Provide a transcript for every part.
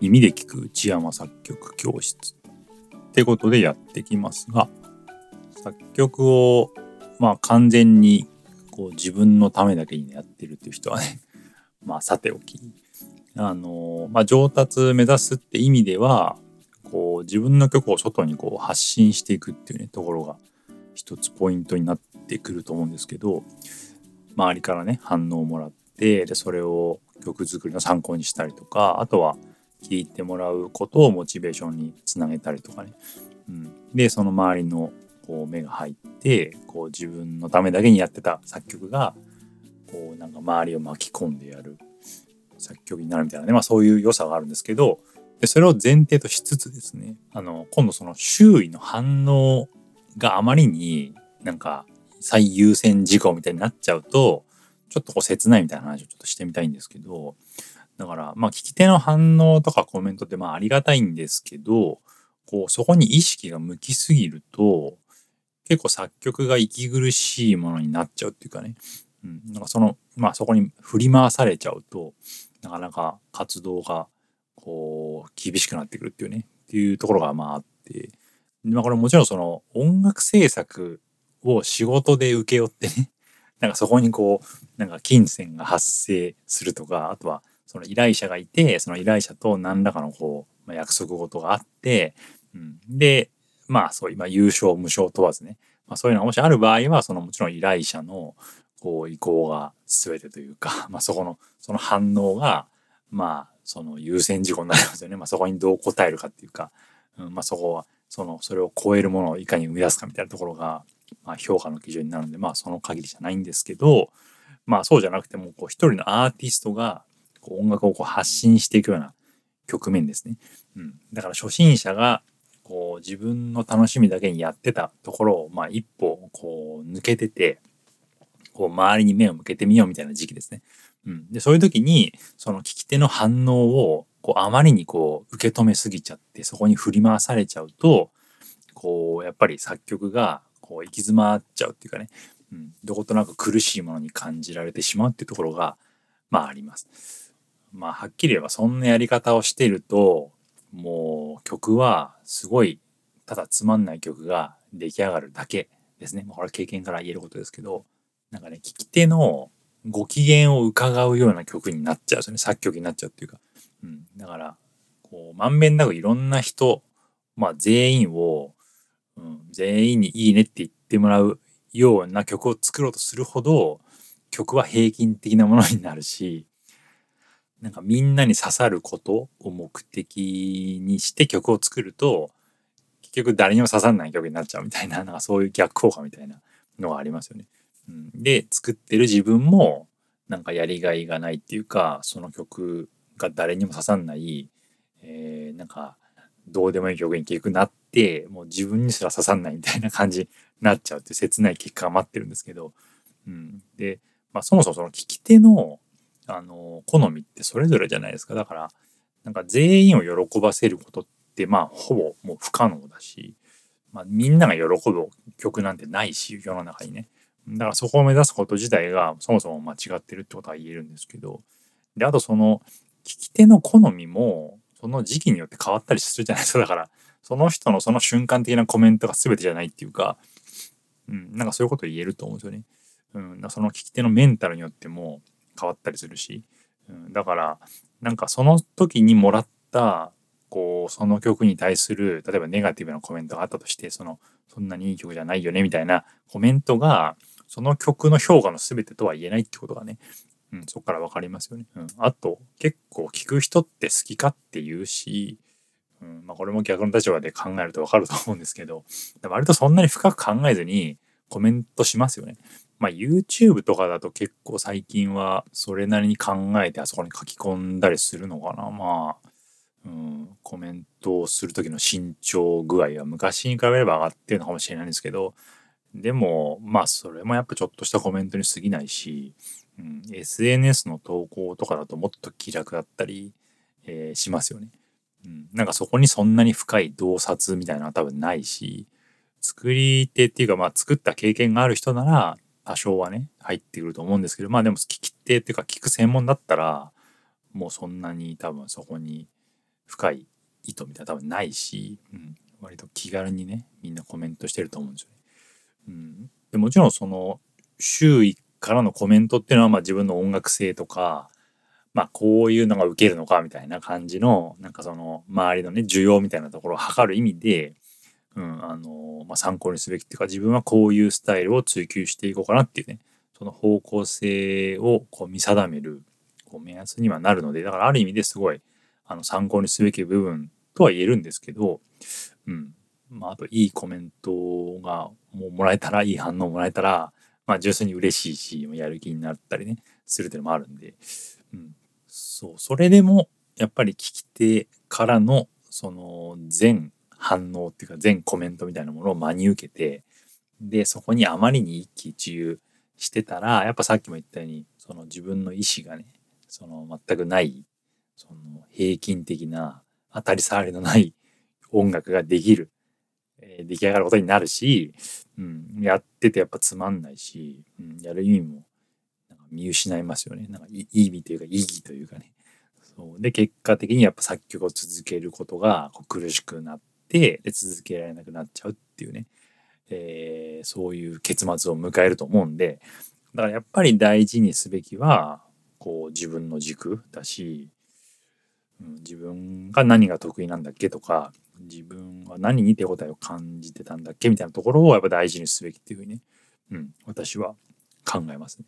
耳で聞く内山作曲教室ってことでやってきますが作曲をまあ完全にこう自分のためだけにやってるっていう人はね まあさておきあのまあ上達目指すって意味ではこう自分の曲を外にこう発信していくっていうねところが一つポイントになってくると思うんですけど周りからね反応をもらってでそれを曲作りの参考にしたりとかあとは聴いてもらうことをモチベーションにつなげたりとかね、うん、でその周りのこう目が入ってこう自分のためだけにやってた作曲がこうなんか周りを巻き込んでやる作曲になるみたいなね、まあ、そういう良さがあるんですけどでそれを前提としつつですねあの今度その周囲の反応があまりになんか最優先事項みたいになっちゃうとちょっとこう切ないみたいな話をちょっとしてみたいんですけどだからまあ聞き手の反応とかコメントってまあありがたいんですけどこうそこに意識が向きすぎると結構作曲が息苦しいものになっちゃうっていうかね、うん、なんかそのまあそこに振り回されちゃうとなかなか活動がこう厳しくなってくるっていうね。っていうところがまああって。まあこれもちろんその音楽制作を仕事で請け負ってね なんかそこにこうなんか金銭が発生するとかあとはその依頼者がいてその依頼者と何らかのこう、まあ、約束事があって、うん、でまあそう今優勝無償問わずね、まあ、そういうのがもしある場合はそのもちろん依頼者のこう意向が全てというか、まあ、そこのその反応がまあその優先事項になりますよね、まあ、そこにどう答えるかっていうか、うん、まあそこはそのそれを超えるものをいかに生み出すかみたいなところが、まあ、評価の基準になるんでまあその限りじゃないんですけどまあそうじゃなくてもこう一人のアーティストがこう音楽をこう発信していくような局面ですね。うん、だから初心者がこう自分の楽しみだけにやってたところを、まあ、一歩こう抜けててこう周りに目を向けてみようみたいな時期ですね。うん、でそういう時にその聞き手の反応をこうあまりにこう受け止めすぎちゃってそこに振り回されちゃうとこうやっぱり作曲がこう行き詰まっちゃうっていうかね、うん、どことなく苦しいものに感じられてしまうっていうところがまああります。まあはっきり言えばそんなやり方をしてるともう曲はすごいただつまんない曲が出来上がるだけですね。まあ、これは経験から言えることですけどなんかね聞き手のご機嫌を伺うような曲になっちゃうんですよね作曲になっちゃうっていうか。うん、だからこうまんべんなくいろんな人、まあ、全員を、うん、全員にいいねって言ってもらうような曲を作ろうとするほど曲は平均的なものになるしなんかみんなに刺さることを目的にして曲を作ると結局誰にも刺さんない曲になっちゃうみたいななんかそういう逆効果みたいなのがありますよね。うん、で作ってる自分もなんかやりがいがないっていうかその曲が誰にも刺さんない、えー、なんかどうでもいい曲に結局なってもう自分にすら刺さんないみたいな感じになっちゃうって切ない結果が待ってるんですけど、うん、で、まあ、そもそもその聞き手のあの好みってそれぞれじゃないですか。だからなんか全員を喜ばせることってまあほぼもう不可能だし、まあ、みんなが喜ぶ曲なんてないし世の中にね。だからそこを目指すこと自体がそもそも間違ってるってことは言えるんですけど。であとその聞き手の好みもその時期によって変わったりするじゃないですか。だからその人のその瞬間的なコメントが全てじゃないっていうか、うん、なんかそういうこと言えると思うんですよね。うん、その聞き手のメンタルによっても変わったりするし、うん、だからなんかその時にもらったこうその曲に対する例えばネガティブなコメントがあったとしてそのそんなにいい曲じゃないよねみたいなコメントがその曲の評価の全てとは言えないってことがね、うん、そこから分かりますよね。うん、あと結構聞く人って好きかって言うし、うんまあ、これも逆の立場で考えると分かると思うんですけど割とそんなに深く考えずにコメントしますよね。まあ、YouTube とかだと結構最近はそれなりに考えてあそこに書き込んだりするのかな。まあ、うん、コメントをする時の慎重具合は昔に比べれば上がってるのかもしれないんですけど、でも、まあそれもやっぱちょっとしたコメントに過ぎないし、うん、SNS の投稿とかだともっと気楽だったり、えー、しますよね。うん、なんかそこにそんなに深い洞察みたいなのは多分ないし、作り手っていうかまあ作った経験がある人なら多少はね入ってくると思うんですけどまあでも聞き手っていうか聞く専門だったらもうそんなに多分そこに深い意図みたいな多分ないし、うん、割と気軽にねみんなコメントしてると思うんですよね。うん、でもちろんその周囲からのコメントっていうのはまあ自分の音楽性とかまあこういうのが受けるのかみたいな感じのなんかその周りのね需要みたいなところを測る意味で、うんあのまあ、参考にすべきっていうか自分はこういうスタイルを追求していこうかなっていうねその方向性をこう見定めるこう目安にはなるのでだからある意味ですごいあの参考にすべき部分とは言えるんですけど、うんまあ、あといいコメントがもうもらえたらいい反応もらえたら、まあ、純粋に嬉しいしやる気になったりねするっていうのもあるんで、うん、そうそれでもやっぱり聞き手からのその全反応っていうか全コメントみたいなものを真に受けてでそこにあまりに一喜一憂してたらやっぱさっきも言ったようにその自分の意思がねその全くないその平均的な当たり障りのない音楽ができる、えー、出来上がることになるし、うん、やっててやっぱつまんないし、うん、やる意味も見失いますよね。なんかいい意味というか意義というかね。そう。で結果的にやっぱ作曲を続けることが苦しくなってで続けられなくなっちゃうっていうね、えー、そういう結末を迎えると思うんで。だからやっぱり大事にすべきはこう自分の軸だしうん、自分が何が得意なんだっけとか自分は何に手応えを感じてたんだっけみたいなところをやっぱ大事にすべきっていうふうにね、うん、私は考えますね。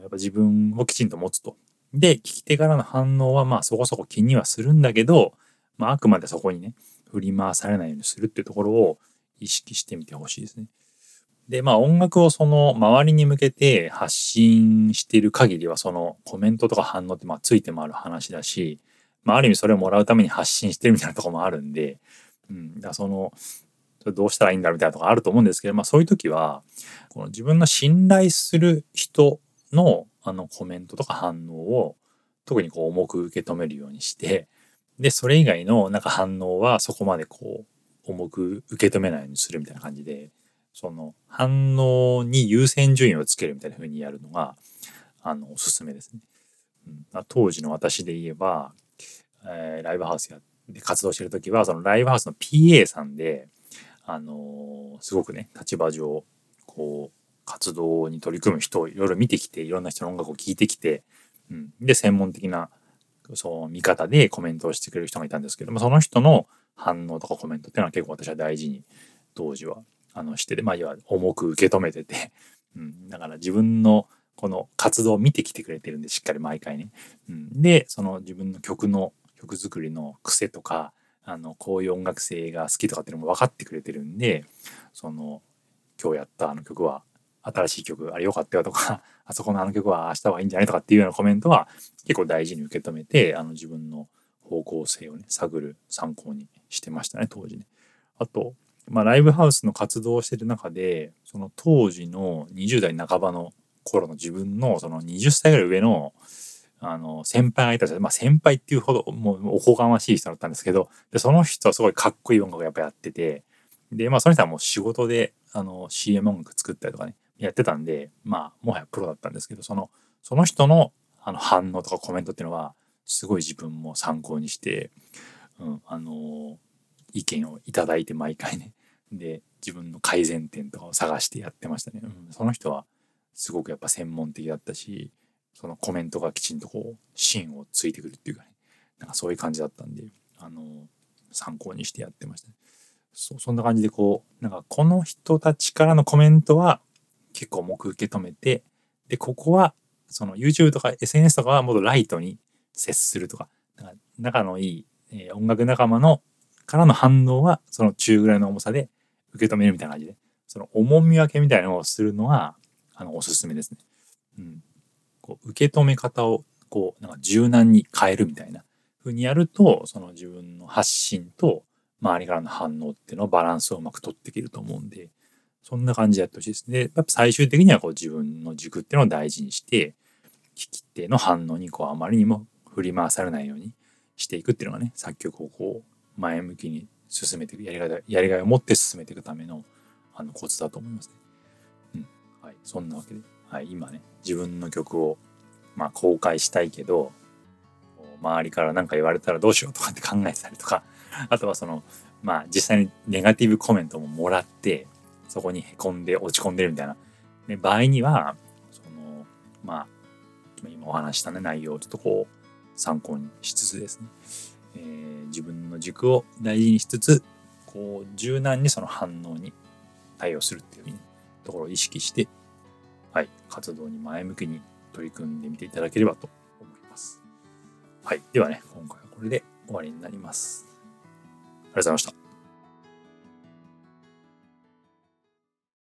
やっぱ自分をきちんと持つと。で、聞き手からの反応はまあそこそこ気にはするんだけど、まあ、あくまでそこにね、振り回されないようにするっていうところを意識してみてほしいですね。で、まあ音楽をその周りに向けて発信している限りはそのコメントとか反応ってまあついて回る話だし、まあ、ある意味それをもらうために発信してるみたいなとこもあるんで、うん、だそのそどうしたらいいんだみたいなとこあると思うんですけど、まあ、そういう時はこの自分の信頼する人のあのコメントとか反応を特にこう重く受け止めるようにしてでそれ以外のなんか反応はそこまでこう重く受け止めないようにするみたいな感じでその反応に優先順位をつけるみたいな風にやるのがあのおすすめですね。うん、当時の私で言えばえー、ライブハウスやで活動してる時はそのライブハウスの PA さんで、あのー、すごくね立場上こう活動に取り組む人をいろいろ見てきていろんな人の音楽を聴いてきて、うん、で専門的なそう見方でコメントをしてくれる人がいたんですけどもその人の反応とかコメントっていうのは結構私は大事に当時はあのしててまあ要は重く受け止めてて、うん、だから自分のこの活動を見てきてくれてるんでしっかり毎回ね、うん、でその自分の曲の曲作りの癖とかあのこういう音楽性が好きとかっていうのも分かってくれてるんでその今日やったあの曲は新しい曲あれ良かったよとか あそこのあの曲は明日はいいんじゃないとかっていうようなコメントは結構大事に受け止めてあの自分の方向性をね探る参考にしてましたね当時ね。あと、まあ、ライブハウスの活動をしてる中でその当時の20代半ばの頃の自分のその20歳ぐらい上のあの、先輩がいたんですまあ先輩っていうほど、もうおこがましい人だったんですけど、で、その人はすごいかっこいい音楽をやっぱやってて、で、まあその人はもう仕事で、あの、CM 音楽作ったりとかね、やってたんで、まあ、もはやプロだったんですけど、その、その人のあの反応とかコメントっていうのは、すごい自分も参考にして、うん、あの、意見をいただいて毎回ね、で、自分の改善点とかを探してやってましたね。うん、その人はすごくやっぱ専門的だったし、そのコメントがきちんとこう芯をついてくるっていうかねなんかそういう感じだったんであの参考にしてやってましたね。そそんな感じでこうなんかこの人たちからのコメントは結構重く受け止めてでここはその YouTube とか SNS とかはもっとライトに接するとかか仲のいい、えー、音楽仲間のからの反応はその中ぐらいの重さで受け止めるみたいな感じでその重み分けみたいなのをするのはあのおすすめですね。うん、こう受け止め方をこうなんか柔軟に変えるみたいな風にやるとその自分の発信と周りからの反応っていうのをバランスをうまく取っていけると思うんでそんな感じでやってほしいですね。やっぱ最終的にはこう自分の軸っていうのを大事にして聞き手の反応にこうあまりにも振り回されないようにしていくっていうのがね作曲をこう前向きに進めていくやりがいやりがいを持って進めていくためのあのコツだと思いますね。うんはいそんなわけで、はい、今ね、自分の曲を、まあ、公開したいけど、周りから何か言われたらどうしようとかって考えてたりとか、あとはその、まあ、実際にネガティブコメントももらって、そこにへこんで落ち込んでるみたいな、ね、場合には、その、まあ、今お話したね、内容をちょっとこう、参考にしつつですね、えー、自分の軸を大事にしつつ、こう、柔軟にその反応に対応するっていう、ね、ところを意識して、はい、活動に前向きに取り組んでみていただければと思います。はい。ではね、今回はこれで終わりになります。ありがとうございました。